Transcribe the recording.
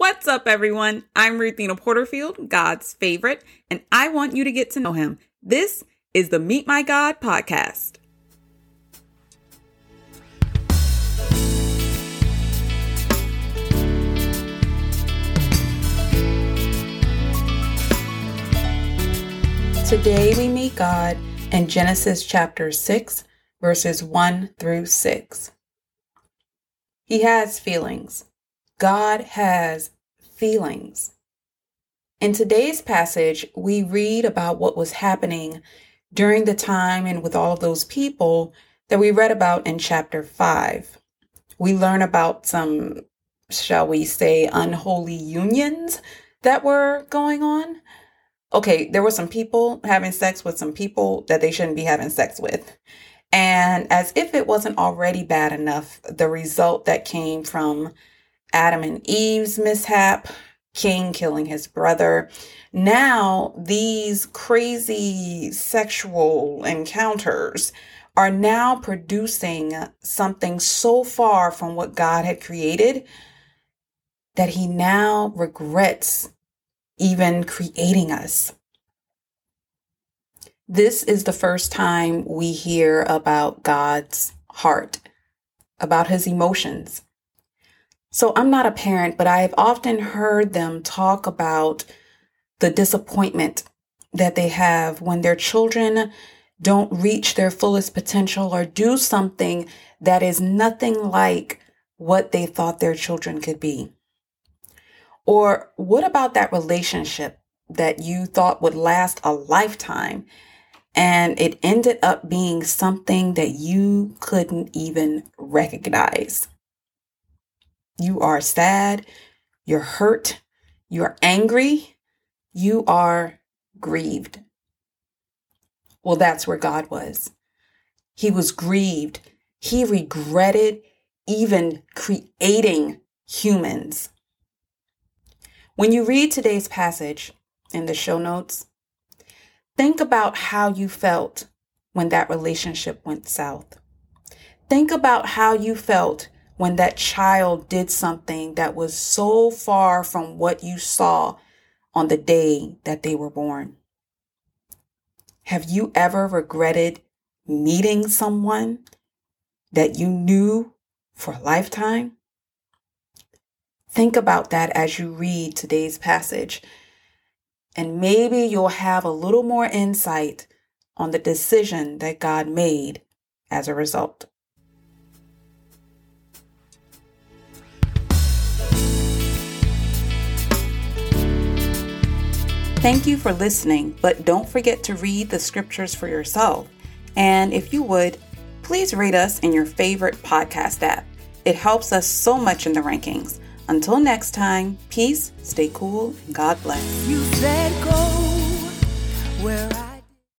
What's up, everyone? I'm Ruthina Porterfield, God's favorite, and I want you to get to know him. This is the Meet My God podcast. Today we meet God in Genesis chapter 6, verses 1 through 6. He has feelings. God has feelings. In today's passage, we read about what was happening during the time and with all of those people that we read about in chapter 5. We learn about some, shall we say, unholy unions that were going on. Okay, there were some people having sex with some people that they shouldn't be having sex with. And as if it wasn't already bad enough, the result that came from Adam and Eve's mishap, Cain killing his brother. Now, these crazy sexual encounters are now producing something so far from what God had created that he now regrets even creating us. This is the first time we hear about God's heart, about his emotions. So I'm not a parent, but I've often heard them talk about the disappointment that they have when their children don't reach their fullest potential or do something that is nothing like what they thought their children could be. Or what about that relationship that you thought would last a lifetime and it ended up being something that you couldn't even recognize? You are sad. You're hurt. You're angry. You are grieved. Well, that's where God was. He was grieved. He regretted even creating humans. When you read today's passage in the show notes, think about how you felt when that relationship went south. Think about how you felt when that child did something that was so far from what you saw on the day that they were born? Have you ever regretted meeting someone that you knew for a lifetime? Think about that as you read today's passage, and maybe you'll have a little more insight on the decision that God made as a result. Thank you for listening, but don't forget to read the scriptures for yourself. And if you would, please rate us in your favorite podcast app. It helps us so much in the rankings. Until next time, peace, stay cool, and God bless.